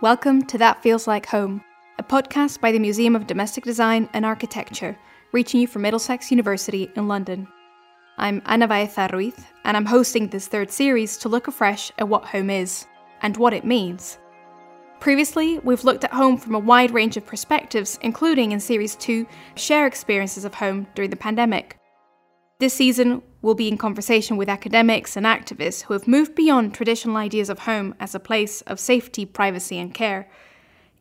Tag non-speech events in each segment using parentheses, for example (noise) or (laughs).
Welcome to That Feels Like Home, a podcast by the Museum of Domestic Design and Architecture, reaching you from Middlesex University in London. I'm Ana Baeza Ruiz, and I'm hosting this third series to look afresh at what home is and what it means. Previously, we've looked at home from a wide range of perspectives, including in Series 2, share experiences of home during the pandemic. This season, we'll be in conversation with academics and activists who have moved beyond traditional ideas of home as a place of safety, privacy, and care.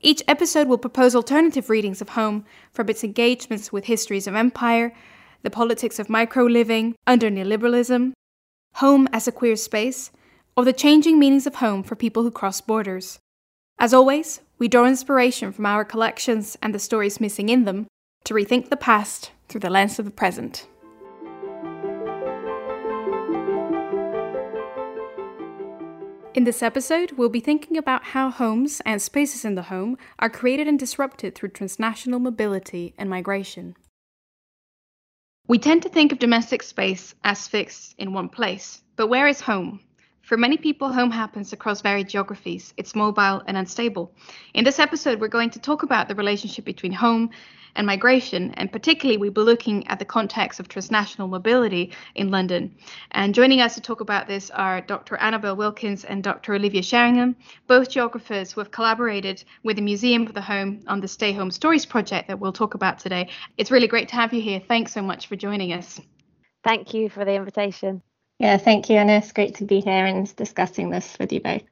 Each episode will propose alternative readings of home from its engagements with histories of empire, the politics of micro living under neoliberalism, home as a queer space, or the changing meanings of home for people who cross borders. As always, we draw inspiration from our collections and the stories missing in them to rethink the past through the lens of the present. In this episode, we'll be thinking about how homes and spaces in the home are created and disrupted through transnational mobility and migration. We tend to think of domestic space as fixed in one place, but where is home? For many people, home happens across varied geographies. It's mobile and unstable. In this episode, we're going to talk about the relationship between home and migration, and particularly we'll be looking at the context of transnational mobility in London. And joining us to talk about this are Dr. Annabel Wilkins and Dr. Olivia Sheringham, both geographers who have collaborated with the Museum of the Home on the Stay Home Stories project that we'll talk about today. It's really great to have you here. Thanks so much for joining us. Thank you for the invitation. Yeah, thank you, Ana. It's great to be here and discussing this with you both.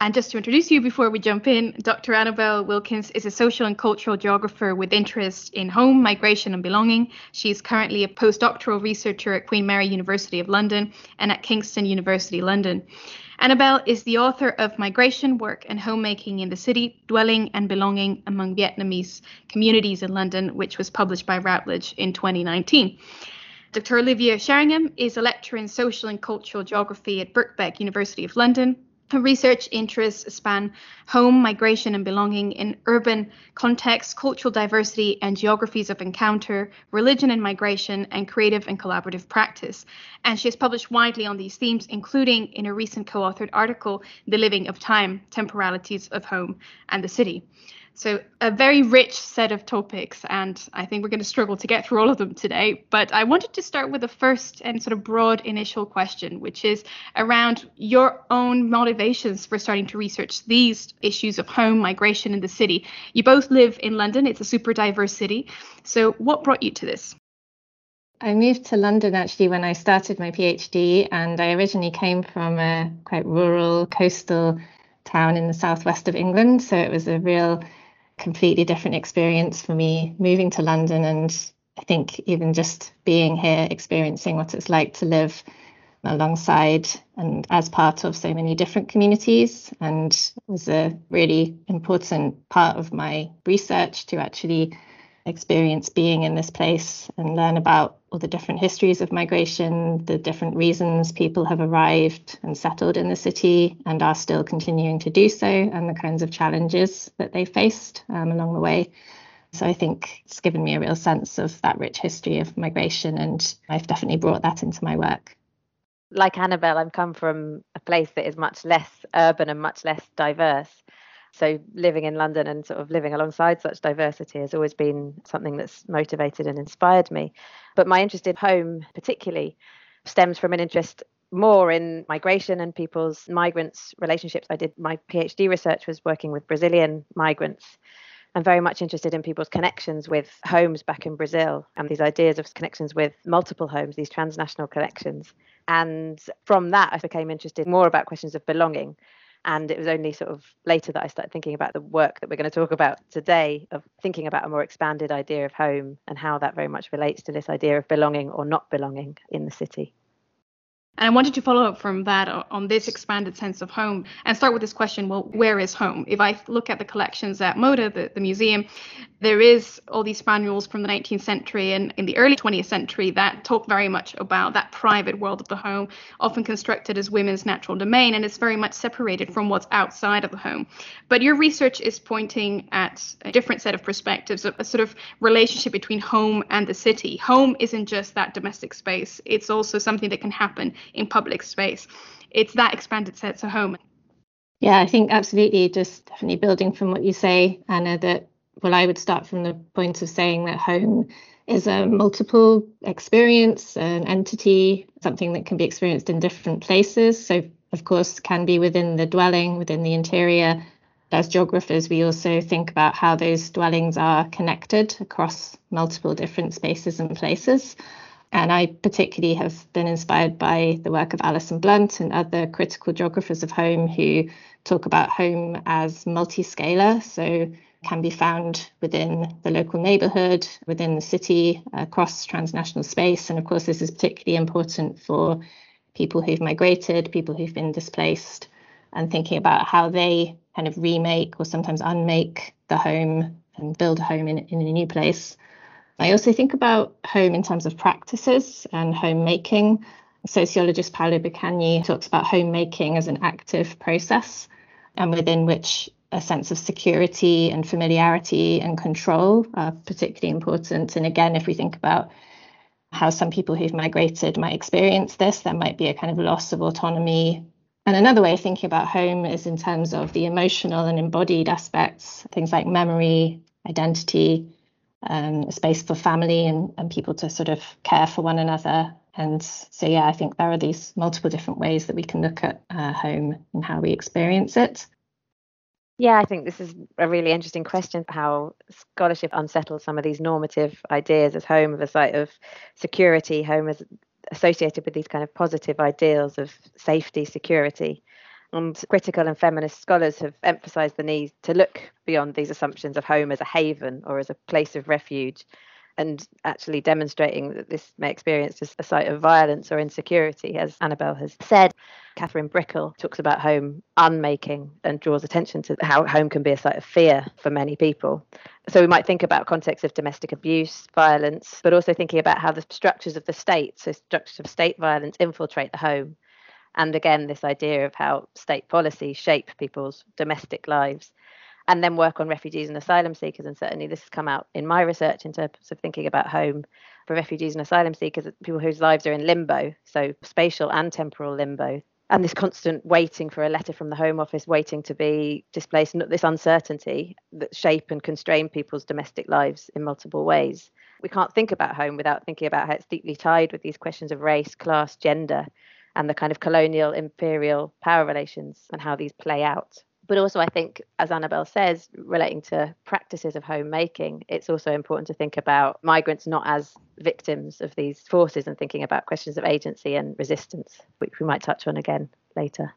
And just to introduce you before we jump in, Dr. Annabel Wilkins is a social and cultural geographer with interest in home, migration, and belonging. She is currently a postdoctoral researcher at Queen Mary University of London and at Kingston University London. Annabel is the author of Migration, Work, and Homemaking in the City, Dwelling and Belonging Among Vietnamese Communities in London, which was published by Routledge in 2019. Dr. Olivia Sheringham is a lecturer in social and cultural geography at Birkbeck University of London her research interests span home, migration, and belonging in urban contexts, cultural diversity, and geographies of encounter, religion and migration, and creative and collaborative practice. And she has published widely on these themes, including in a recent co authored article, The Living of Time Temporalities of Home and the City. So, a very rich set of topics, and I think we're going to struggle to get through all of them today. But I wanted to start with the first and sort of broad initial question, which is around your own motivations for starting to research these issues of home migration in the city. You both live in London, it's a super diverse city. So, what brought you to this? I moved to London actually when I started my PhD, and I originally came from a quite rural coastal town in the southwest of England. So, it was a real completely different experience for me moving to London and I think even just being here, experiencing what it's like to live alongside and as part of so many different communities and was a really important part of my research to actually experience being in this place and learn about all the different histories of migration, the different reasons people have arrived and settled in the city and are still continuing to do so, and the kinds of challenges that they faced um, along the way. So I think it's given me a real sense of that rich history of migration, and I've definitely brought that into my work. Like Annabel, I've come from a place that is much less urban and much less diverse. So living in London and sort of living alongside such diversity has always been something that's motivated and inspired me. But my interest in home, particularly, stems from an interest more in migration and people's migrants relationships. I did my PhD research was working with Brazilian migrants. I'm very much interested in people's connections with homes back in Brazil and these ideas of connections with multiple homes, these transnational connections. And from that, I became interested more about questions of belonging and it was only sort of later that I started thinking about the work that we're going to talk about today, of thinking about a more expanded idea of home and how that very much relates to this idea of belonging or not belonging in the city. And I wanted to follow up from that on this expanded sense of home and start with this question well, where is home? If I look at the collections at MODA, the, the museum, there is all these manuals from the 19th century and in the early 20th century that talk very much about that private world of the home, often constructed as women's natural domain, and it's very much separated from what's outside of the home. But your research is pointing at a different set of perspectives, a, a sort of relationship between home and the city. Home isn't just that domestic space, it's also something that can happen in public space. It's that expanded sense of home. Yeah, I think absolutely. Just definitely building from what you say, Ana, that, well, I would start from the point of saying that home is a multiple experience, an entity, something that can be experienced in different places. So, of course, can be within the dwelling, within the interior. As geographers, we also think about how those dwellings are connected across multiple different spaces and places. And I particularly have been inspired by the work of Alison Blunt and other critical geographers of home who talk about home as multi-scalar. So can be found within the local neighbourhood, within the city, across transnational space. And of course, this is particularly important for people who've migrated, people who've been displaced, and thinking about how they kind of remake or sometimes unmake the home and build a home in, in a new place. I also think about home in terms of practices and homemaking. Sociologist Paolo Boccagni talks about homemaking as an active process and within which a sense of security and familiarity and control are particularly important. And again, if we think about how some people who've migrated might experience this, there might be a kind of loss of autonomy. And another way of thinking about home is in terms of the emotional and embodied aspects, things like memory, identity, um, a space for family and, and people to sort of care for one another. And so, yeah, I think there are these multiple different ways that we can look at uh, home and how we experience it. Yeah, I think this is a really interesting question how scholarship unsettles some of these normative ideas as home of a site of security, home as associated with these kind of positive ideals of safety, security. And critical and feminist scholars have emphasized the need to look beyond these assumptions of home as a haven or as a place of refuge and actually demonstrating that this may experience as a site of violence or insecurity, as Annabel has said. Katherine Brickell talks about home unmaking and draws attention to how home can be a site of fear for many people. So we might think about contexts of domestic abuse, violence, but also thinking about how the structures of the state, so structures of state violence, infiltrate the home. And again, this idea of how state policy shape people's domestic lives and then work on refugees and asylum seekers. And certainly this has come out in my research in terms of thinking about home for refugees and asylum seekers, people whose lives are in limbo, so spatial and temporal limbo. And this constant waiting for a letter from the Home Office, waiting to be displaced, this uncertainty that shape and constrain people's domestic lives in multiple ways. We can't think about home without thinking about how it's deeply tied with these questions of race, class, gender, and the kind of colonial imperial power relations and how these play out but also I think, as Annabel says, relating to practices of homemaking, it's also important to think about migrants not as victims of these forces and thinking about questions of agency and resistance, which we might touch on again later.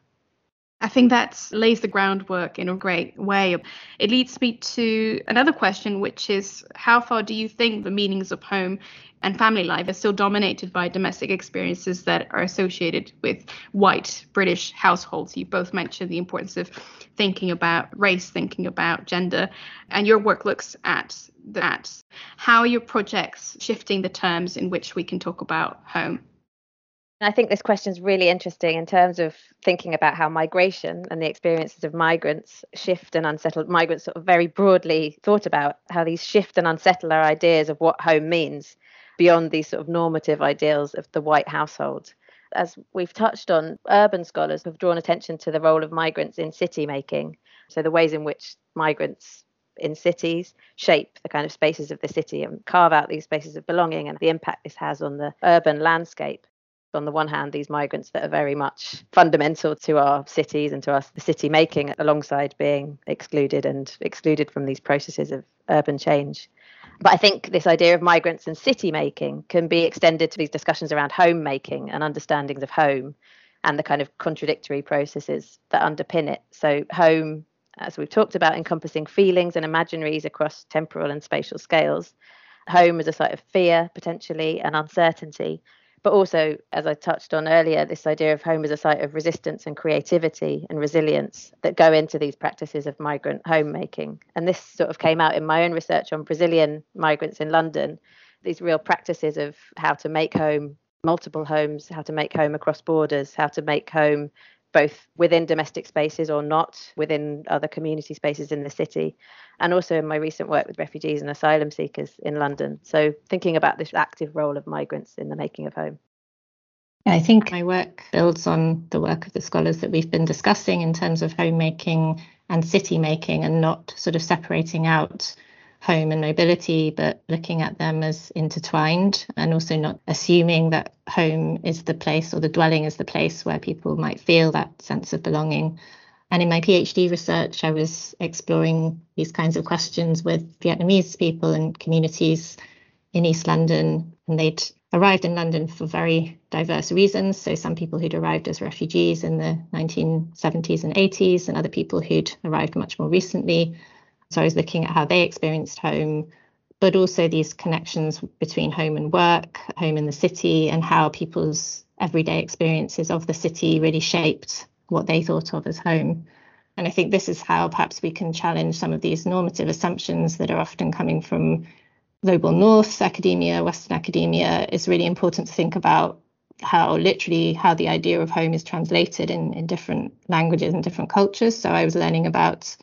I think that lays the groundwork in a great way. It leads me to another question, which is how far do you think the meanings of home and family life are still dominated by domestic experiences that are associated with white British households? You both mentioned the importance of thinking about race, thinking about gender, and your work looks at that. How are your projects shifting the terms in which we can talk about home? I think this question is really interesting in terms of thinking about how migration and the experiences of migrants shift and unsettle migrants sort of very broadly thought about how these shift and unsettle our ideas of what home means beyond these sort of normative ideals of the white household. As we've touched on, urban scholars have drawn attention to the role of migrants in city making. So the ways in which migrants in cities shape the kind of spaces of the city and carve out these spaces of belonging and the impact this has on the urban landscape on the one hand, these migrants that are very much fundamental to our cities and to us, the city making, alongside being excluded and excluded from these processes of urban change. But I think this idea of migrants and city making can be extended to these discussions around home making and understandings of home and the kind of contradictory processes that underpin it. So, home, as we've talked about, encompassing feelings and imaginaries across temporal and spatial scales. Home as a site of fear, potentially, and uncertainty but also, as I touched on earlier, this idea of home as a site of resistance and creativity and resilience that go into these practices of migrant homemaking. And this sort of came out in my own research on Brazilian migrants in London, these real practices of how to make home, multiple homes, how to make home across borders, how to make home both within domestic spaces or not within other community spaces in the city, and also in my recent work with refugees and asylum seekers in London. So, thinking about this active role of migrants in the making of home. I think my work builds on the work of the scholars that we've been discussing in terms of homemaking and city making and not sort of separating out home and mobility, but looking at them as intertwined and also not assuming that home is the place or the dwelling is the place where people might feel that sense of belonging. And in my PhD research, I was exploring these kinds of questions with Vietnamese people and communities in East London, and they'd arrived in London for very diverse reasons. So, some people who'd arrived as refugees in the 1970s and 80s, and other people who'd arrived much more recently. So, I was looking at how they experienced home, but also these connections between home and work, home in the city, and how people's everyday experiences of the city really shaped what they thought of as home. And I think this is how perhaps we can challenge some of these normative assumptions that are often coming from global north academia, Western academia, is really important to think about how literally how the idea of home is translated in, in different languages and different cultures. So I was learning about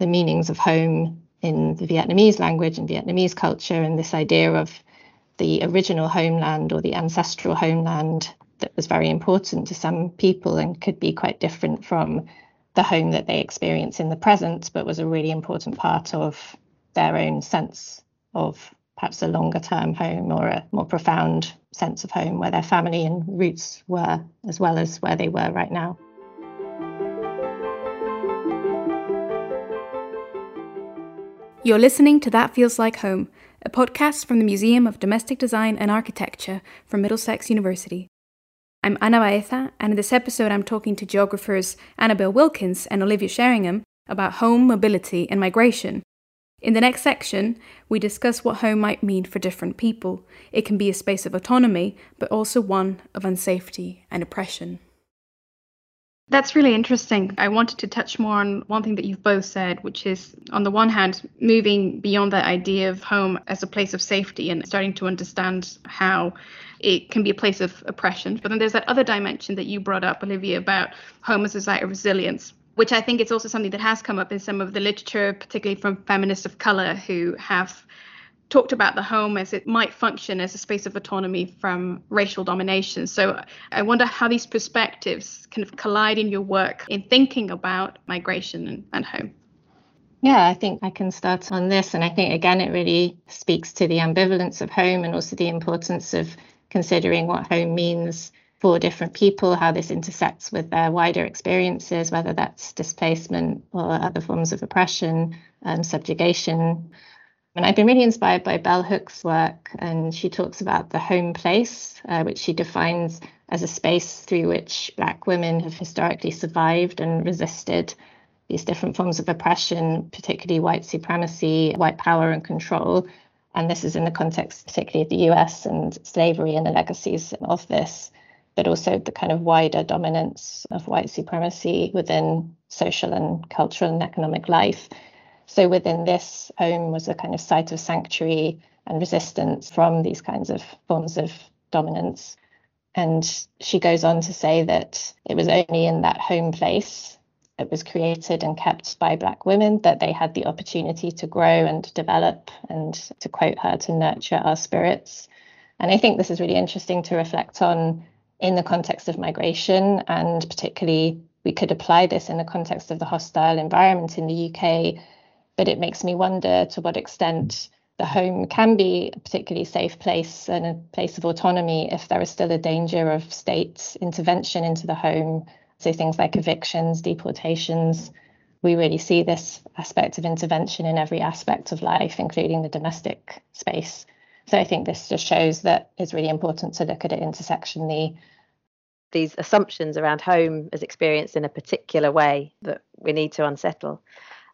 the meanings of home in the Vietnamese language and Vietnamese culture and this idea of the original homeland or the ancestral homeland that was very important to some people and could be quite different from the home that they experience in the present, but was a really important part of their own sense of perhaps a longer term home or a more profound sense of home where their family and roots were, as well as where they were right now. You're listening to That Feels Like Home, a podcast from the Museum of Domestic Design and Architecture from Middlesex University. I'm Ana Baeza, and in this episode, I'm talking to geographers Annabel Wilkins and Olivia Sheringham about home, mobility, and migration in the next section, we discuss what home might mean for different people. It can be a space of autonomy, but also one of unsafety and oppression. That's really interesting. I wanted to touch more on one thing that you've both said, which is, on the one hand, moving beyond that idea of home as a place of safety and starting to understand how it can be a place of oppression. But then there's that other dimension that you brought up, Olivia, about home as a site of resilience which I think is also something that has come up in some of the literature, particularly from feminists of color who have talked about the home as it might function as a space of autonomy from racial domination. So I wonder how these perspectives kind of collide in your work in thinking about migration and, and home. Yeah, I think I can start on this. And I think, again, it really speaks to the ambivalence of home and also the importance of considering what home means for different people, how this intersects with their wider experiences, whether that's displacement or other forms of oppression, um, subjugation. And I've been really inspired by bell hooks' work, and she talks about the home place, uh, which she defines as a space through which Black women have historically survived and resisted these different forms of oppression, particularly white supremacy, white power and control. And this is in the context, particularly of the US and slavery and the legacies of this but also the kind of wider dominance of white supremacy within social and cultural and economic life. So within this, home was a kind of site of sanctuary and resistance from these kinds of forms of dominance. And she goes on to say that it was only in that home place that was created and kept by Black women that they had the opportunity to grow and develop, and to quote her, to nurture our spirits. And I think this is really interesting to reflect on in the context of migration, and particularly we could apply this in the context of the hostile environment in the UK. But it makes me wonder to what extent the home can be a particularly safe place and a place of autonomy if there is still a danger of state intervention into the home. So things like evictions, deportations. We really see this aspect of intervention in every aspect of life, including the domestic space. So I think this just shows that it's really important to look at it intersectionally. These assumptions around home as experienced in a particular way that we need to unsettle.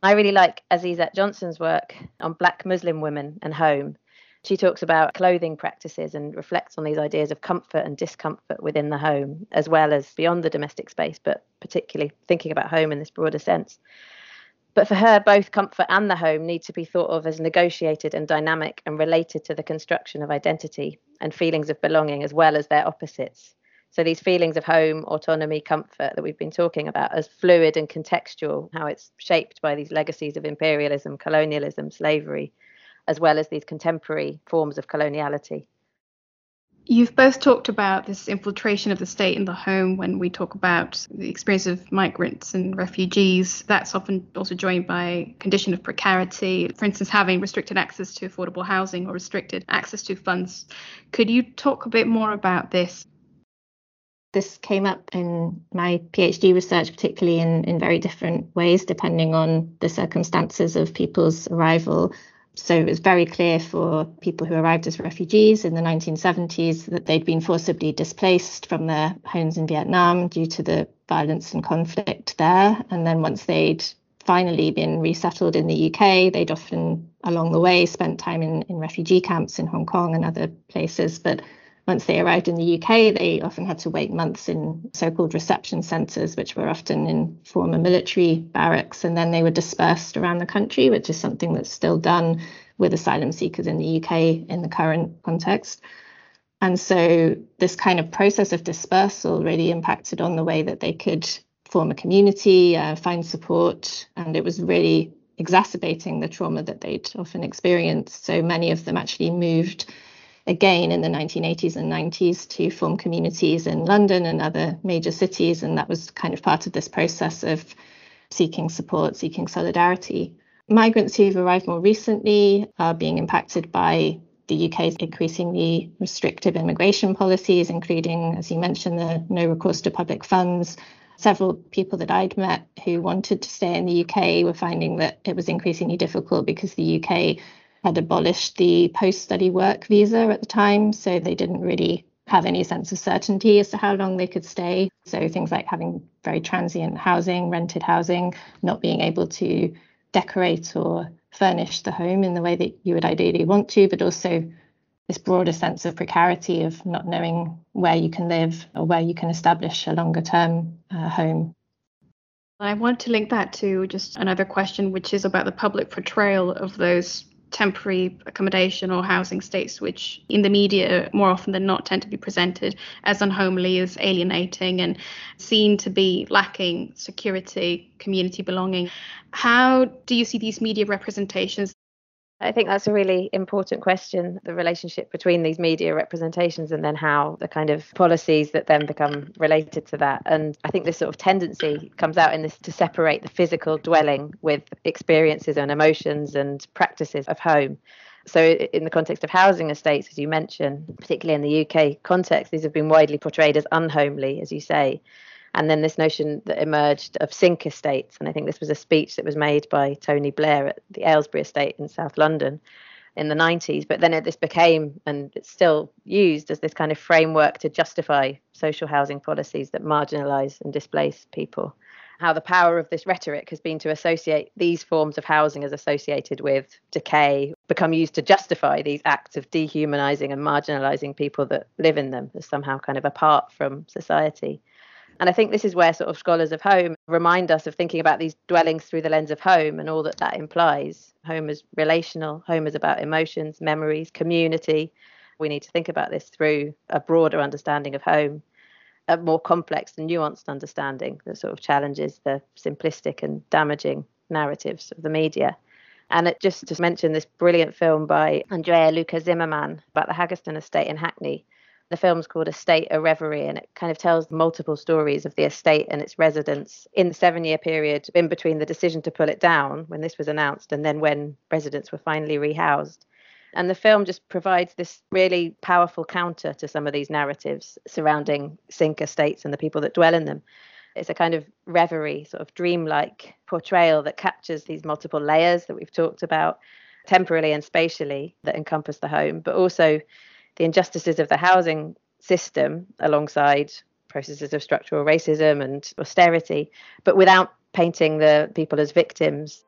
I really like Azeezat Johnson's work on Black Muslim women and home. She talks about clothing practices and reflects on these ideas of comfort and discomfort within the home, as well as beyond the domestic space, but particularly thinking about home in this broader sense. But for her, both comfort and the home need to be thought of as negotiated and dynamic and related to the construction of identity and feelings of belonging as well as their opposites. So these feelings of home, autonomy, comfort that we've been talking about as fluid and contextual, how it's shaped by these legacies of imperialism, colonialism, slavery, as well as these contemporary forms of coloniality. You've both talked about this infiltration of the state in the home when we talk about the experience of migrants and refugees. That's often also joined by condition of precarity, for instance, having restricted access to affordable housing or restricted access to funds. Could you talk a bit more about this? This came up in my PhD research, particularly in, in very different ways, depending on the circumstances of people's arrival so it was very clear for people who arrived as refugees in the 1970s that they'd been forcibly displaced from their homes in Vietnam due to the violence and conflict there. And then once they'd finally been resettled in the UK, they'd often along the way spent time in, in refugee camps in Hong Kong and other places. But once they arrived in the UK, they often had to wait months in so called reception centres, which were often in former military barracks. And then they were dispersed around the country, which is something that's still done with asylum seekers in the UK in the current context. And so this kind of process of dispersal really impacted on the way that they could form a community, uh, find support, and it was really exacerbating the trauma that they'd often experienced. So many of them actually moved again in the 1980s and 90s to form communities in London and other major cities. And that was kind of part of this process of seeking support, seeking solidarity. Migrants who've arrived more recently are being impacted by the UK's increasingly restrictive immigration policies, including, as you mentioned, the no recourse to public funds. Several people that I'd met who wanted to stay in the UK were finding that it was increasingly difficult because the UK had abolished the post study work visa at the time, so they didn't really have any sense of certainty as to how long they could stay. So things like having very transient housing, rented housing, not being able to decorate or furnish the home in the way that you would ideally want to, but also this broader sense of precarity of not knowing where you can live or where you can establish a longer term uh, home. I want to link that to just another question, which is about the public portrayal of those temporary accommodation or housing states, which in the media more often than not tend to be presented as unhomely, as alienating, and seen to be lacking security, community belonging. How do you see these media representations I think that's a really important question the relationship between these media representations and then how the kind of policies that then become related to that. And I think this sort of tendency comes out in this to separate the physical dwelling with experiences and emotions and practices of home. So, in the context of housing estates, as you mentioned, particularly in the UK context, these have been widely portrayed as unhomely, as you say and then this notion that emerged of sink estates. And I think this was a speech that was made by Tony Blair at the Aylesbury estate in South London in the 90s. But then it, this became, and it's still used as this kind of framework to justify social housing policies that marginalise and displace people. How the power of this rhetoric has been to associate these forms of housing as associated with decay, become used to justify these acts of dehumanizing and marginalizing people that live in them as somehow kind of apart from society. And I think this is where sort of scholars of home remind us of thinking about these dwellings through the lens of home and all that that implies. Home is relational, home is about emotions, memories, community. We need to think about this through a broader understanding of home, a more complex and nuanced understanding that sort of challenges the simplistic and damaging narratives of the media. And it, just to mention this brilliant film by Andrea Luka Zimmerman about the Haggerston estate in Hackney, the film's called Estate a Reverie, and it kind of tells multiple stories of the estate and its residents in the seven year period in between the decision to pull it down when this was announced and then when residents were finally rehoused. And the film just provides this really powerful counter to some of these narratives surrounding sink estates and the people that dwell in them. It's a kind of reverie, sort of dreamlike portrayal that captures these multiple layers that we've talked about temporally and spatially that encompass the home, but also the injustices of the housing system alongside processes of structural racism and austerity, but without painting the people as victims.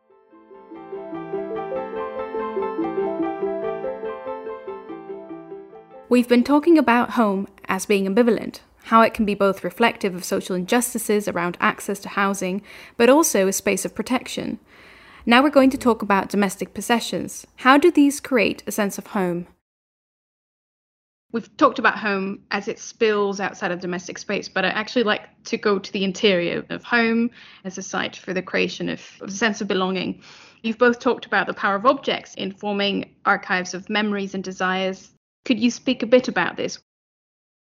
We've been talking about home as being ambivalent, how it can be both reflective of social injustices around access to housing, but also a space of protection. Now we're going to talk about domestic possessions. How do these create a sense of home? We've talked about home as it spills outside of domestic space, but I actually like to go to the interior of home as a site for the creation of, of a sense of belonging. You've both talked about the power of objects in forming archives of memories and desires. Could you speak a bit about this?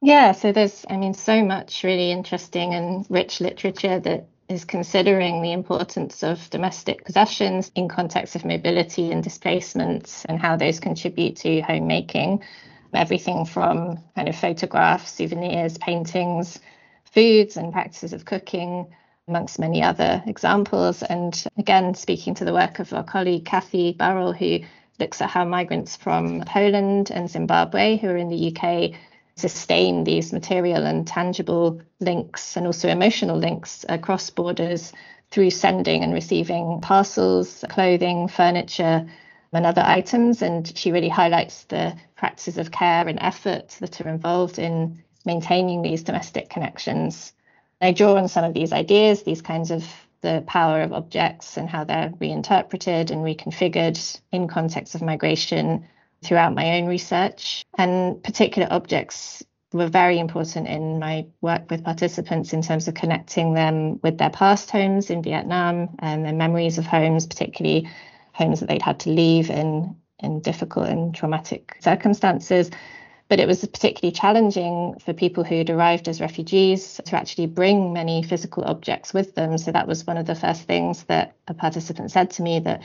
Yeah, so there's, I mean, so much really interesting and rich literature that is considering the importance of domestic possessions in context of mobility and displacement and how those contribute to homemaking. Everything from kind of photographs, souvenirs, paintings, foods, and practices of cooking, amongst many other examples. And again, speaking to the work of our colleague Kathy Burrell, who looks at how migrants from Poland and Zimbabwe who are in the UK sustain these material and tangible links and also emotional links across borders through sending and receiving parcels, clothing, furniture, and other items. And she really highlights the practices of care and effort that are involved in maintaining these domestic connections. I draw on some of these ideas, these kinds of the power of objects and how they're reinterpreted and reconfigured in context of migration throughout my own research. And particular objects were very important in my work with participants in terms of connecting them with their past homes in Vietnam and their memories of homes, particularly homes that they'd had to leave in, in difficult and traumatic circumstances. But it was particularly challenging for people who'd arrived as refugees to actually bring many physical objects with them. So that was one of the first things that a participant said to me that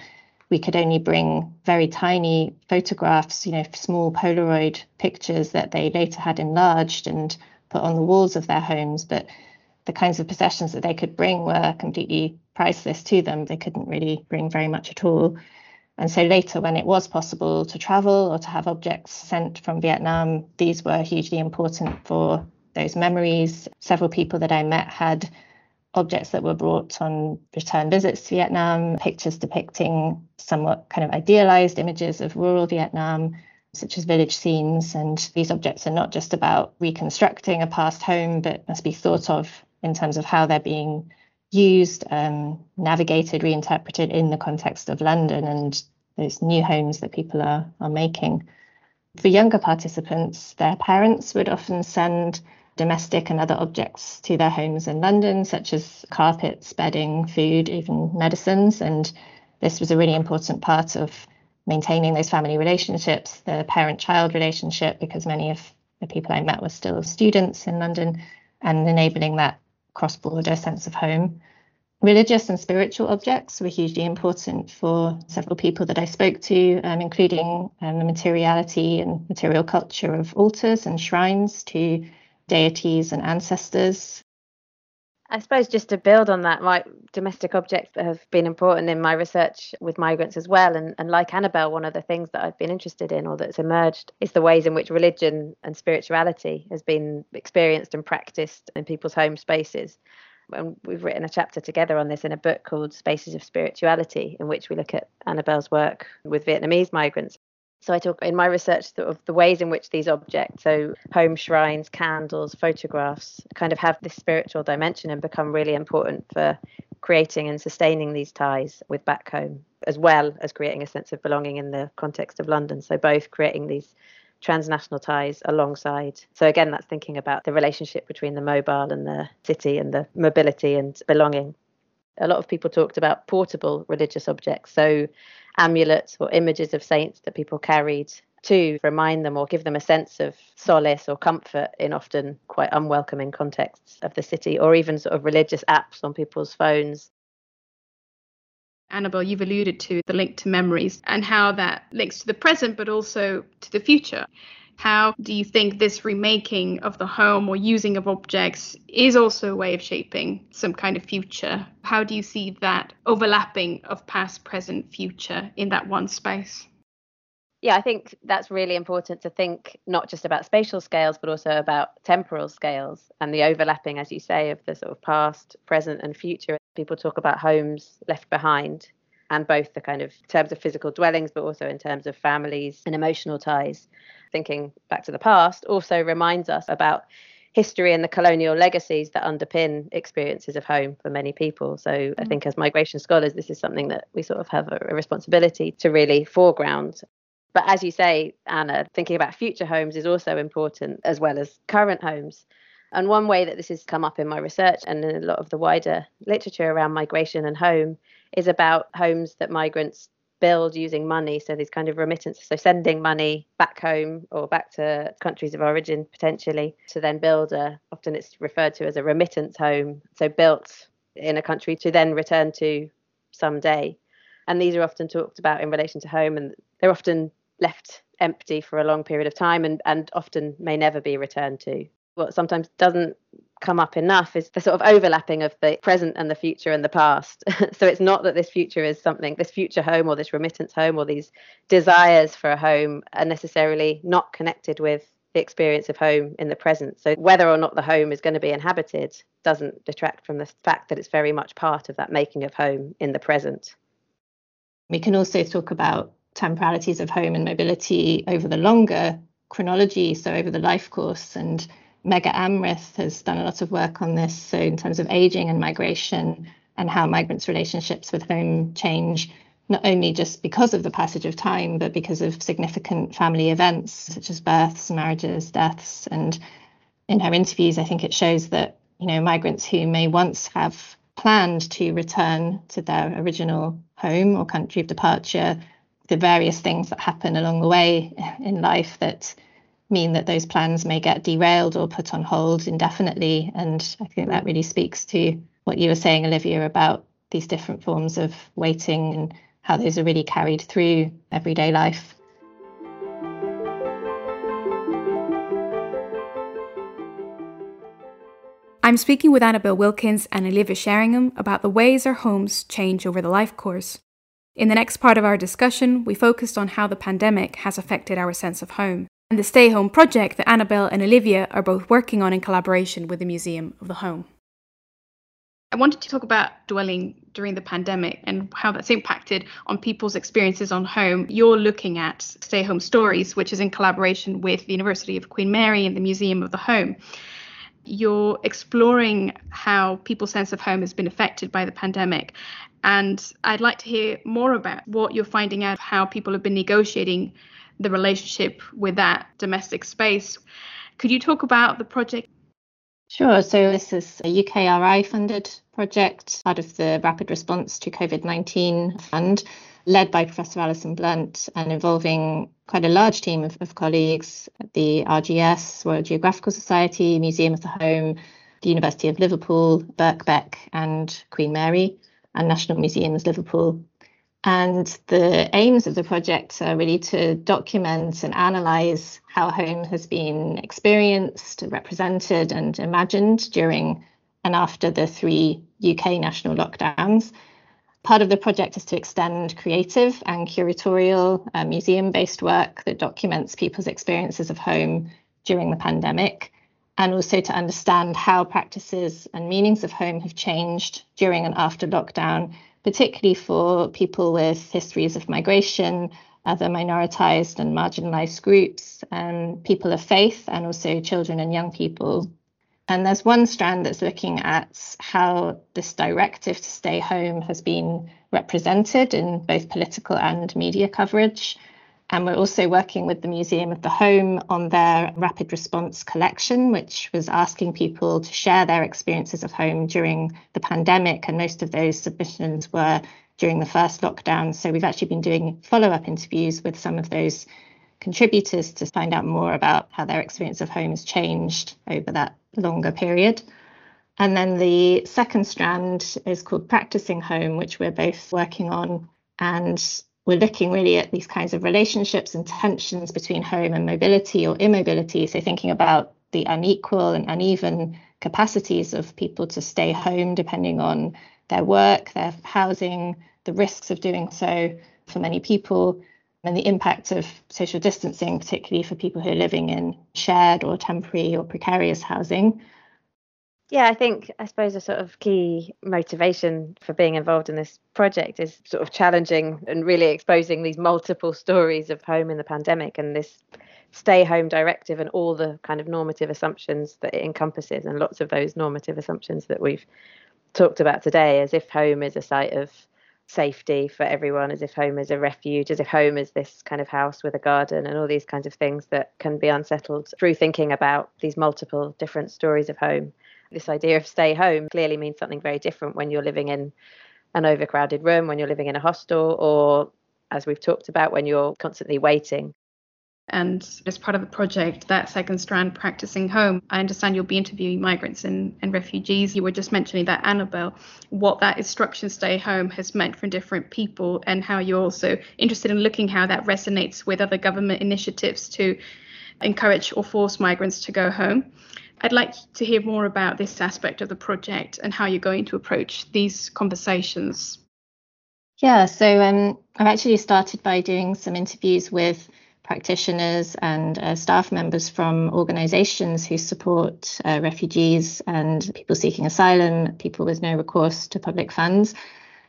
we could only bring very tiny photographs, you know, small Polaroid pictures that they later had enlarged and put on the walls of their homes. But the kinds of possessions that they could bring were completely priceless to them. They couldn't really bring very much at all. And so later, when it was possible to travel or to have objects sent from Vietnam, these were hugely important for those memories. Several people that I met had objects that were brought on return visits to Vietnam, pictures depicting somewhat kind of idealized images of rural Vietnam, such as village scenes. And these objects are not just about reconstructing a past home, but must be thought of in terms of how they're being used, um, navigated, reinterpreted in the context of London and those new homes that people are, are making. For younger participants, their parents would often send domestic and other objects to their homes in London, such as carpets, bedding, food, even medicines. And this was a really important part of maintaining those family relationships, the parent child relationship, because many of the people I met were still students in London, and enabling that cross border sense of home. Religious and spiritual objects were hugely important for several people that I spoke to, um, including um, the materiality and material culture of altars and shrines to deities and ancestors. I suppose just to build on that, my domestic objects have been important in my research with migrants as well. And, and like Annabel, one of the things that I've been interested in or that's emerged is the ways in which religion and spirituality has been experienced and practiced in people's home spaces. And we've written a chapter together on this in a book called Spaces of Spirituality, in which we look at Annabel's work with Vietnamese migrants so I talk in my research of the ways in which these objects, so home shrines, candles, photographs, kind of have this spiritual dimension and become really important for creating and sustaining these ties with back home, as well as creating a sense of belonging in the context of London. So both creating these transnational ties alongside. So again, that's thinking about the relationship between the mobile and the city and the mobility and belonging. A lot of people talked about portable religious objects. So amulets or images of saints that people carried to remind them or give them a sense of solace or comfort in often quite unwelcoming contexts of the city, or even sort of religious apps on people's phones. Annabel, you've alluded to the link to memories and how that links to the present, but also to the future. How do you think this remaking of the home or using of objects is also a way of shaping some kind of future? How do you see that overlapping of past, present, future in that one space? Yeah, I think that's really important to think not just about spatial scales, but also about temporal scales and the overlapping, as you say, of the sort of past, present, and future. People talk about homes left behind and both the kind of terms of physical dwellings, but also in terms of families and emotional ties thinking back to the past, also reminds us about history and the colonial legacies that underpin experiences of home for many people. So mm. I think as migration scholars, this is something that we sort of have a, a responsibility to really foreground. But as you say, Ana, thinking about future homes is also important as well as current homes. And one way that this has come up in my research and in a lot of the wider literature around migration and home is about homes that migrants build using money. So these kind of remittances, so sending money back home or back to countries of origin potentially to then build a, often it's referred to as a remittance home. So built in a country to then return to someday. And these are often talked about in relation to home and they're often left empty for a long period of time and, and often may never be returned to. What sometimes doesn't come up enough is the sort of overlapping of the present and the future and the past. (laughs) so it's not that this future is something, this future home or this remittance home or these desires for a home are necessarily not connected with the experience of home in the present. So whether or not the home is going to be inhabited doesn't detract from the fact that it's very much part of that making of home in the present. We can also talk about temporalities of home and mobility over the longer chronology, so over the life course and Megha Amrith has done a lot of work on this. So, in terms of aging and migration and how migrants' relationships with home change, not only just because of the passage of time, but because of significant family events such as births, marriages, deaths. And in her interviews, I think it shows that, you know, migrants who may once have planned to return to their original home or country of departure, the various things that happen along the way in life that mean that those plans may get derailed or put on hold indefinitely. And I think that really speaks to what you were saying, Olivia, about these different forms of waiting and how those are really carried through everyday life. I'm speaking with Annabel Wilkins and Olivia Sheringham about the ways our homes change over the life course. In the next part of our discussion, we focused on how the pandemic has affected our sense of home and the Stay Home project that Annabel and Olivia are both working on in collaboration with the Museum of the Home. I wanted to talk about dwelling during the pandemic and how that's impacted on people's experiences on home. You're looking at Stay Home Stories, which is in collaboration with the University of Queen Mary and the Museum of the Home. You're exploring how people's sense of home has been affected by the pandemic. And I'd like to hear more about what you're finding out, how people have been negotiating the relationship with that domestic space. Could you talk about the project? Sure. So, this is a UKRI funded project, part of the Rapid Response to COVID 19 Fund, led by Professor Alison Blunt and involving quite a large team of, of colleagues at the RGS, Royal Geographical Society, Museum of the Home, the University of Liverpool, Birkbeck, and Queen Mary, and National Museums Liverpool. And the aims of the project are really to document and analyse how home has been experienced, represented, and imagined during and after the three UK national lockdowns. Part of the project is to extend creative and curatorial uh, museum based work that documents people's experiences of home during the pandemic, and also to understand how practices and meanings of home have changed during and after lockdown particularly for people with histories of migration, other minoritized and marginalized groups, and people of faith, and also children and young people. And there's one strand that's looking at how this directive to stay home has been represented in both political and media coverage. And we're also working with the Museum of the Home on their rapid response collection, which was asking people to share their experiences of home during the pandemic. And most of those submissions were during the first lockdown. So we've actually been doing follow up interviews with some of those contributors to find out more about how their experience of home has changed over that longer period. And then the second strand is called Practicing Home, which we're both working on. And we're looking really at these kinds of relationships and tensions between home and mobility or immobility. So, thinking about the unequal and uneven capacities of people to stay home depending on their work, their housing, the risks of doing so for many people, and the impact of social distancing, particularly for people who are living in shared or temporary or precarious housing. Yeah, I think I suppose a sort of key motivation for being involved in this project is sort of challenging and really exposing these multiple stories of home in the pandemic and this stay home directive and all the kind of normative assumptions that it encompasses and lots of those normative assumptions that we've talked about today as if home is a site of safety for everyone as if home is a refuge as if home is this kind of house with a garden and all these kinds of things that can be unsettled through thinking about these multiple different stories of home this idea of stay home clearly means something very different when you're living in an overcrowded room, when you're living in a hostel, or as we've talked about, when you're constantly waiting. And as part of the project, that second strand, practicing home, I understand you'll be interviewing migrants and, and refugees. You were just mentioning that, Annabel, what that instruction stay home has meant for different people, and how you're also interested in looking how that resonates with other government initiatives to encourage or force migrants to go home. I'd like to hear more about this aspect of the project and how you're going to approach these conversations. Yeah, so um, I've actually started by doing some interviews with practitioners and uh, staff members from organisations who support uh, refugees and people seeking asylum, people with no recourse to public funds,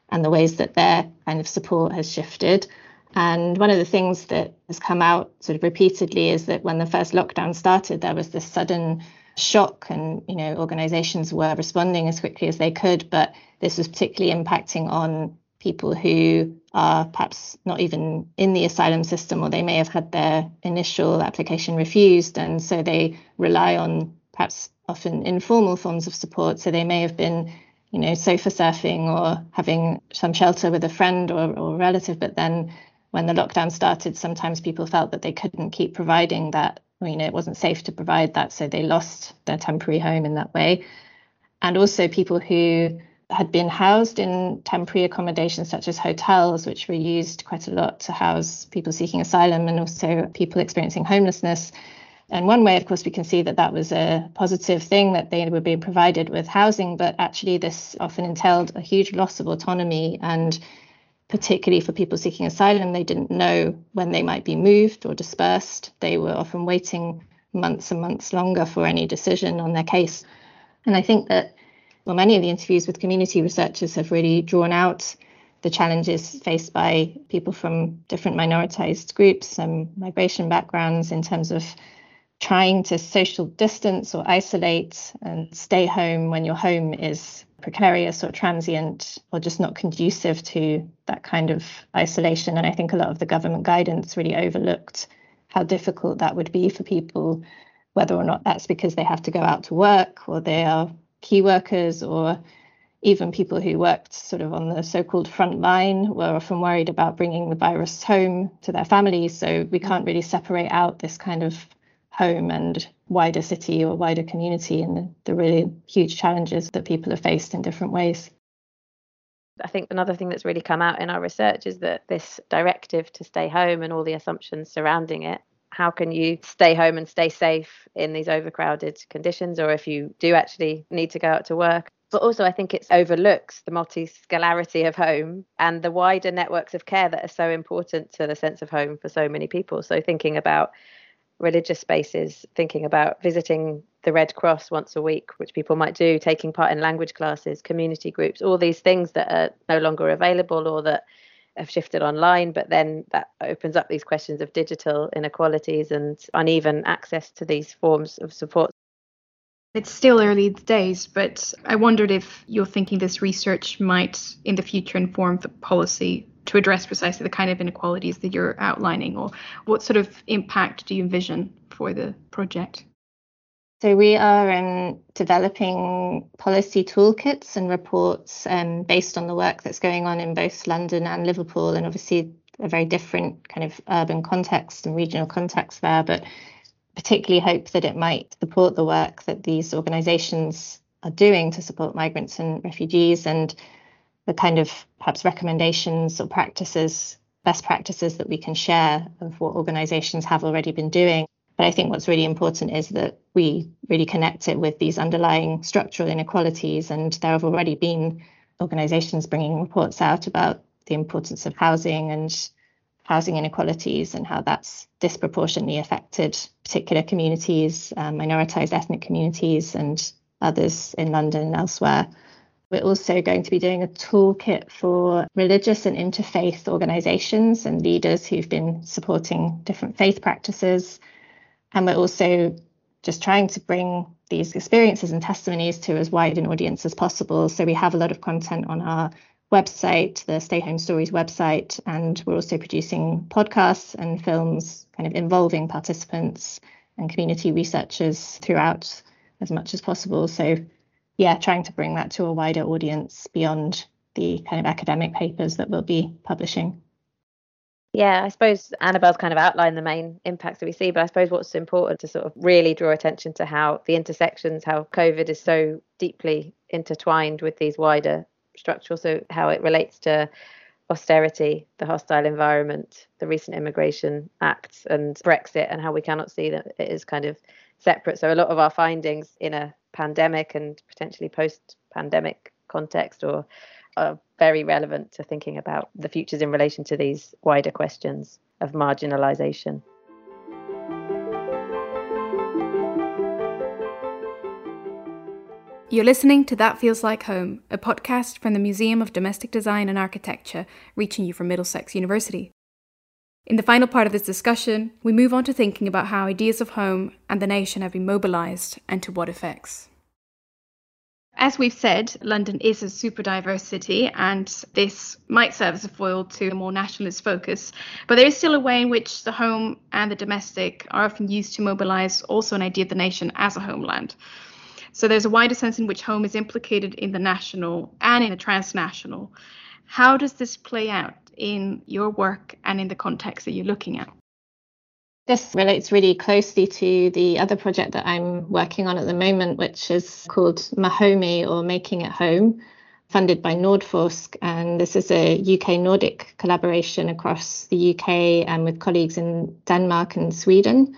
and the ways that their kind of support has shifted. And one of the things that has come out sort of repeatedly is that when the first lockdown started, there was this sudden shock, and you know organisations were responding as quickly as they could, but this was particularly impacting on people who are perhaps not even in the asylum system or they may have had their initial application refused and so they rely on perhaps often informal forms of support. So they may have been you know sofa surfing or having some shelter with a friend or, or relative but then when the lockdown started sometimes people felt that they couldn't keep providing that you know it wasn't safe to provide that so they lost their temporary home in that way and also people who had been housed in temporary accommodations such as hotels, which were used quite a lot to house people seeking asylum and also people experiencing homelessness. And one way, of course, we can see that that was a positive thing that they were being provided with housing, but actually, this often entailed a huge loss of autonomy. And particularly for people seeking asylum, they didn't know when they might be moved or dispersed. They were often waiting months and months longer for any decision on their case. And I think that well, many of the interviews with community researchers have really drawn out the challenges faced by people from different minoritized groups and migration backgrounds in terms of trying to social distance or isolate and stay home when your home is precarious or transient or just not conducive to that kind of isolation. And I think a lot of the government guidance really overlooked how difficult that would be for people, whether or not that's because they have to go out to work or they are key workers or even people who worked sort of on the so-called front line were often worried about bringing the virus home to their families. So we can't really separate out this kind of home and wider city or wider community and the, the really huge challenges that people have faced in different ways. I think another thing that's really come out in our research is that this directive to stay home and all the assumptions surrounding it how can you stay home and stay safe in these overcrowded conditions or if you do actually need to go out to work but also I think it overlooks the multi-scalarity of home and the wider networks of care that are so important to the sense of home for so many people. So thinking about religious spaces, thinking about visiting the Red Cross once a week, which people might do, taking part in language classes, community groups, all these things that are no longer available or that have shifted online, but then that opens up these questions of digital inequalities and uneven access to these forms of support. It's still early days, but I wondered if you're thinking this research might in the future inform the policy to address precisely the kind of inequalities that you're outlining, or what sort of impact do you envision for the project? So we are um, developing policy toolkits and reports um, based on the work that's going on in both London and Liverpool, and obviously a very different kind of urban context and regional context there. But particularly hope that it might support the work that these organisations are doing to support migrants and refugees, and the kind of perhaps recommendations or practices, best practices that we can share of what organisations have already been doing but I think what's really important is that we really connect it with these underlying structural inequalities. And there have already been organizations bringing reports out about the importance of housing and housing inequalities and how that's disproportionately affected particular communities, um, minoritized ethnic communities, and others in London and elsewhere. We're also going to be doing a toolkit for religious and interfaith organizations and leaders who've been supporting different faith practices and we're also just trying to bring these experiences and testimonies to as wide an audience as possible. So we have a lot of content on our website, the Stay Home Stories website, and we're also producing podcasts and films kind of involving participants and community researchers throughout as much as possible. So, yeah, trying to bring that to a wider audience beyond the kind of academic papers that we'll be publishing. Yeah, I suppose Annabel's kind of outlined the main impacts that we see, but I suppose what's important to sort of really draw attention to how the intersections, how COVID is so deeply intertwined with these wider structural, so how it relates to austerity, the hostile environment, the recent immigration acts, and Brexit, and how we cannot see that it is kind of separate. So a lot of our findings in a pandemic and potentially post-pandemic context or are very relevant to thinking about the futures in relation to these wider questions of marginalisation. You're listening to That Feels Like Home, a podcast from the Museum of Domestic Design and Architecture, reaching you from Middlesex University. In the final part of this discussion, we move on to thinking about how ideas of home and the nation have been mobilised and to what effects. As we've said, London is a super diverse city, and this might serve as a foil to a more nationalist focus. But there is still a way in which the home and the domestic are often used to mobilize also an idea of the nation as a homeland. So there's a wider sense in which home is implicated in the national and in the transnational. How does this play out in your work and in the context that you're looking at? This relates really closely to the other project that I'm working on at the moment, which is called Mahomi or Making It Home, funded by Nordforsk. And this is a UK Nordic collaboration across the UK and with colleagues in Denmark and Sweden.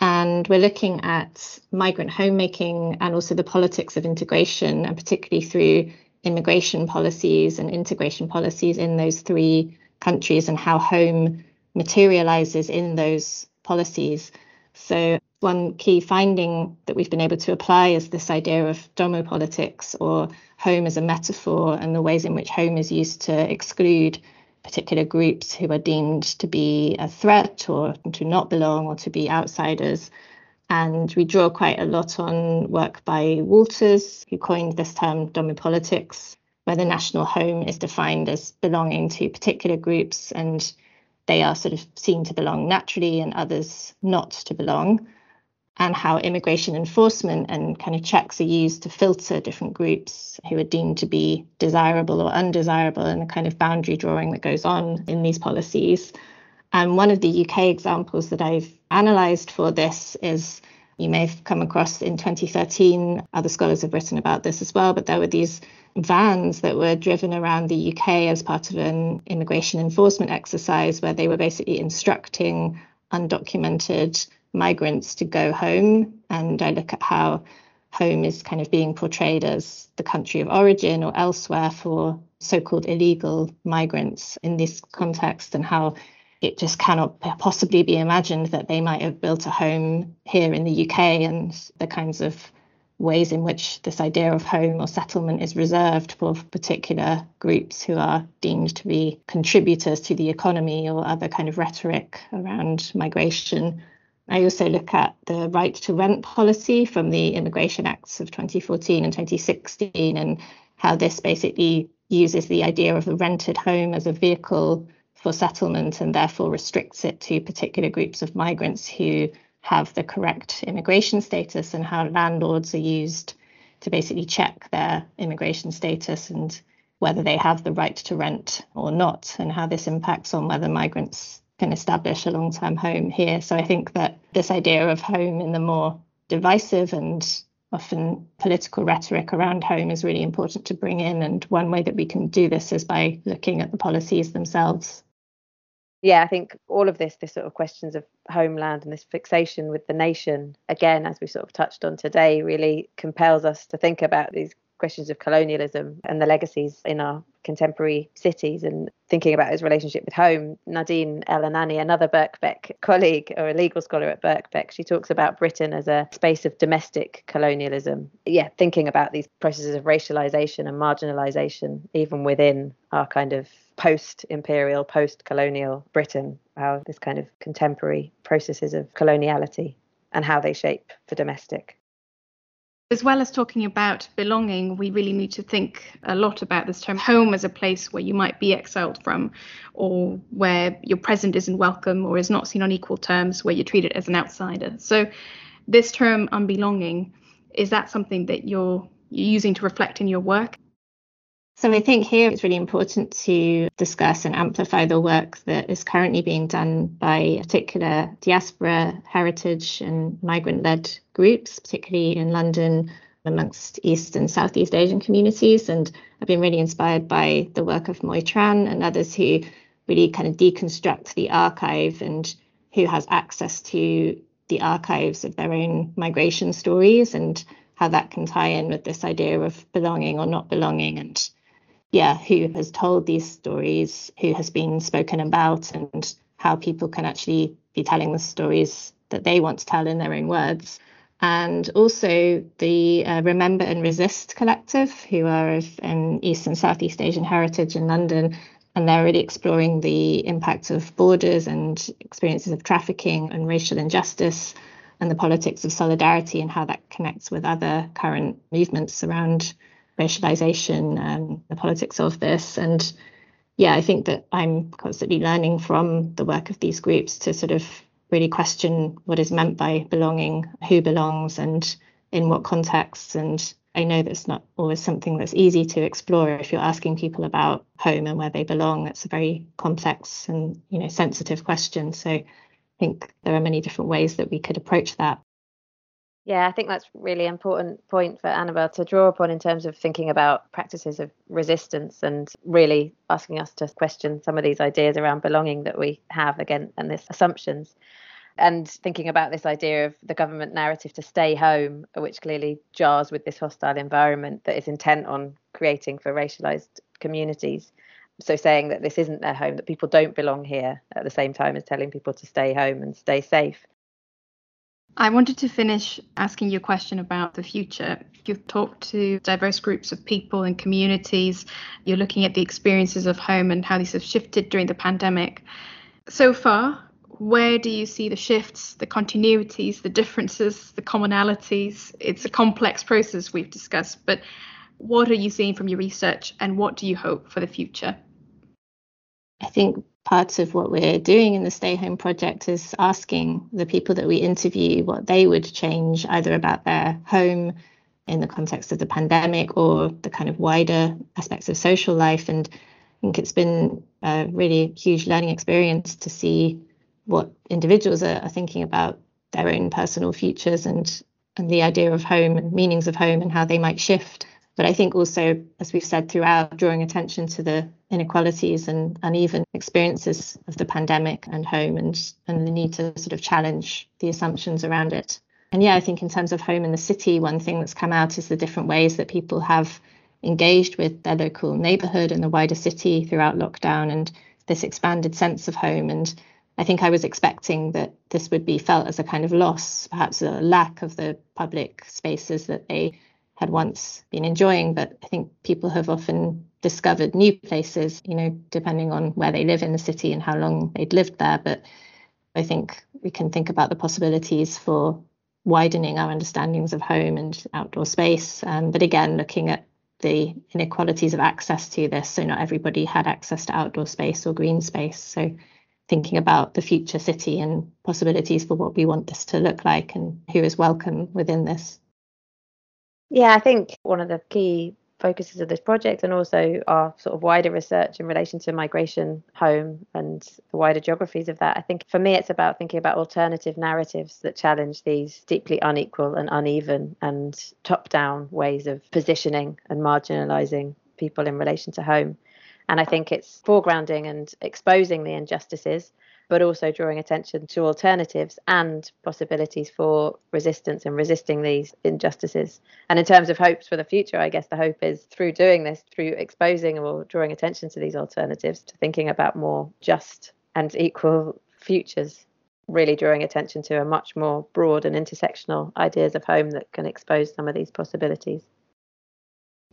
And we're looking at migrant homemaking and also the politics of integration, and particularly through immigration policies and integration policies in those three countries and how home materializes in those policies. So, one key finding that we've been able to apply is this idea of domopolitics or home as a metaphor and the ways in which home is used to exclude particular groups who are deemed to be a threat or to not belong or to be outsiders. And we draw quite a lot on work by Walters, who coined this term domopolitics, where the national home is defined as belonging to particular groups and they are sort of seen to belong naturally and others not to belong, and how immigration enforcement and kind of checks are used to filter different groups who are deemed to be desirable or undesirable, and the kind of boundary drawing that goes on in these policies. And one of the UK examples that I've analysed for this is you may have come across in 2013, other scholars have written about this as well, but there were these vans that were driven around the UK as part of an immigration enforcement exercise where they were basically instructing undocumented migrants to go home. And I look at how home is kind of being portrayed as the country of origin or elsewhere for so called illegal migrants in this context and how it just cannot possibly be imagined that they might have built a home here in the UK and the kinds of ways in which this idea of home or settlement is reserved for particular groups who are deemed to be contributors to the economy or other kind of rhetoric around migration. I also look at the right to rent policy from the Immigration Acts of 2014 and 2016 and how this basically uses the idea of a rented home as a vehicle for settlement and therefore restricts it to particular groups of migrants who have the correct immigration status and how landlords are used to basically check their immigration status and whether they have the right to rent or not, and how this impacts on whether migrants can establish a long term home here. So I think that this idea of home in the more divisive and often political rhetoric around home is really important to bring in. And one way that we can do this is by looking at the policies themselves yeah, I think all of this, this sort of questions of homeland and this fixation with the nation, again, as we sort of touched on today, really compels us to think about these questions of colonialism and the legacies in our contemporary cities and thinking about his relationship with home. Nadine El-Enany, another Birkbeck colleague or a legal scholar at Birkbeck, she talks about Britain as a space of domestic colonialism. Yeah, thinking about these processes of racialization and marginalization, even within our kind of post imperial, post colonial Britain, how this kind of contemporary processes of coloniality and how they shape the domestic. As well as talking about belonging, we really need to think a lot about this term home as a place where you might be exiled from, or where your present isn't welcome or is not seen on equal terms, where you're treated as an outsider. So, this term unbelonging, is that something that you're using to reflect in your work? So I think here it's really important to discuss and amplify the work that is currently being done by particular diaspora, heritage, and migrant led groups, particularly in London amongst East and Southeast Asian communities. And I've been really inspired by the work of Moi Tran and others who really kind of deconstruct the archive and who has access to the archives of their own migration stories and how that can tie in with this idea of belonging or not belonging and yeah who has told these stories who has been spoken about and how people can actually be telling the stories that they want to tell in their own words and also the uh, Remember and Resist collective, who are of um, East and Southeast Asian heritage in London. And they're really exploring the impact of borders and experiences of trafficking and racial injustice and the politics of solidarity and how that connects with other current movements around racialization and um, the politics of this. And yeah, I think that I'm constantly learning from the work of these groups to sort of really question what is meant by belonging, who belongs, and in what contexts. And I know that's not always something that's easy to explore if you're asking people about home and where they belong. That's a very complex and you know sensitive question. So I think there are many different ways that we could approach that. Yeah, I think that's really important point for Annabel to draw upon in terms of thinking about practices of resistance and really asking us to question some of these ideas around belonging that we have again and these assumptions and thinking about this idea of the government narrative to stay home, which clearly jars with this hostile environment that is intent on creating for racialized communities. So saying that this isn't their home, that people don't belong here at the same time as telling people to stay home and stay safe. I wanted to finish asking you a question about the future. You've talked to diverse groups of people and communities. You're looking at the experiences of home and how these have shifted during the pandemic. So far, where do you see the shifts, the continuities, the differences, the commonalities? It's a complex process we've discussed, but what are you seeing from your research and what do you hope for the future? I think part of what we're doing in the Stay Home project is asking the people that we interview what they would change either about their home in the context of the pandemic or the kind of wider aspects of social life. And I think it's been a really huge learning experience to see what individuals are, are thinking about their own personal futures and and the idea of home and meanings of home and how they might shift. But I think also, as we've said throughout, drawing attention to the inequalities and uneven experiences of the pandemic and home and, and the need to sort of challenge the assumptions around it. And yeah, I think in terms of home in the city, one thing that's come out is the different ways that people have engaged with their local neighborhood and the wider city throughout lockdown and this expanded sense of home. And I think I was expecting that this would be felt as a kind of loss, perhaps a lack of the public spaces that they had once been enjoying. But I think people have often discovered new places, you know, depending on where they live in the city and how long they'd lived there. But I think we can think about the possibilities for widening our understandings of home and outdoor space. Um, but again, looking at the inequalities of access to this. So not everybody had access to outdoor space or green space. So thinking about the future city and possibilities for what we want this to look like and who is welcome within this. Yeah, I think one of the key focuses of this project and also our sort of wider research in relation to migration home and the wider geographies of that. I think for me, it's about thinking about alternative narratives that challenge these deeply unequal and uneven and top down ways of positioning and marginalizing people in relation to home. And I think it's foregrounding and exposing the injustices, but also drawing attention to alternatives and possibilities for resistance and resisting these injustices. And in terms of hopes for the future, I guess the hope is through doing this, through exposing or drawing attention to these alternatives, to thinking about more just and equal futures really drawing attention to a much more broad and intersectional ideas of home that can expose some of these possibilities.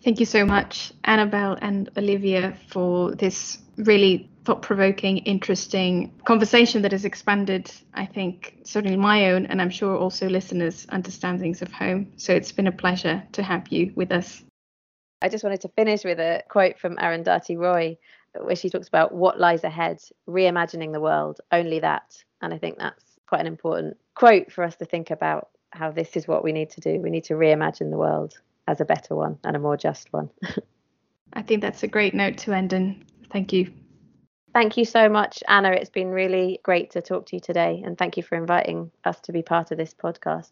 Thank you so much, Annabel and Olivia, for this really thought provoking, interesting conversation that has expanded, I think, certainly my own, and I'm sure also listeners' understandings of home. So it's been a pleasure to have you with us. I just wanted to finish with a quote from Arundhati Roy, where she talks about what lies ahead, reimagining the world, only that. And I think that's quite an important quote for us to think about how this is what we need to do. We need to reimagine the world as a better one and a more just one. (laughs) I think that's a great note to end on. Thank you. Thank you so much, Anna. It's been really great to talk to you today, and thank you for inviting us to be part of this podcast.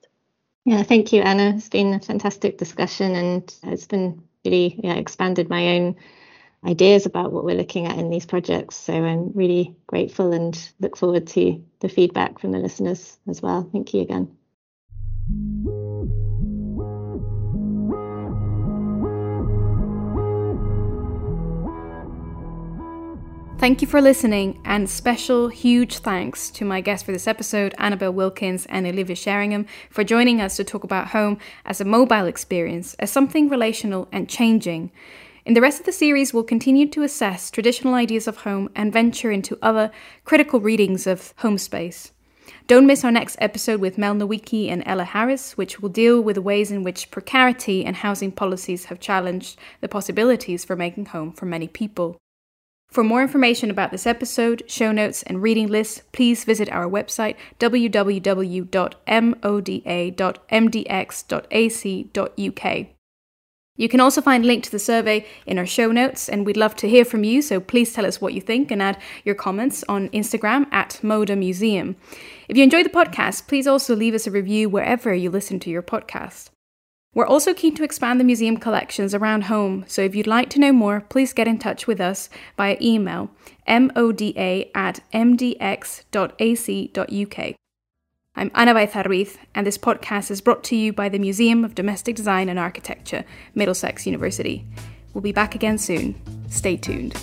Yeah, thank you, Anna. It's been a fantastic discussion, and it's been really yeah, expanded my own ideas about what we're looking at in these projects. So I'm really grateful and look forward to the feedback from the listeners as well. Thank you again. Thank you for listening, and special huge thanks to my guests for this episode, Annabel Wilkins and Olivia Sheringham, for joining us to talk about home as a mobile experience, as something relational and changing. In the rest of the series, we'll continue to assess traditional ideas of home and venture into other critical readings of home space. Don't miss our next episode with Mel Nowicki and Ella Harris, which will deal with the ways in which precarity and housing policies have challenged the possibilities for making home for many people. For more information about this episode, show notes, and reading lists, please visit our website www.moda.mdx.ac.uk. You can also find a link to the survey in our show notes, and we'd love to hear from you, so please tell us what you think and add your comments on Instagram at Moda Museum. If you enjoyed the podcast, please also leave us a review wherever you listen to your podcast. We're also keen to expand the museum collections around home, so if you'd like to know more, please get in touch with us via email moda at mdx.ac.uk. I'm Ana Baeza and this podcast is brought to you by the Museum of Domestic Design and Architecture, Middlesex University. We'll be back again soon. Stay tuned.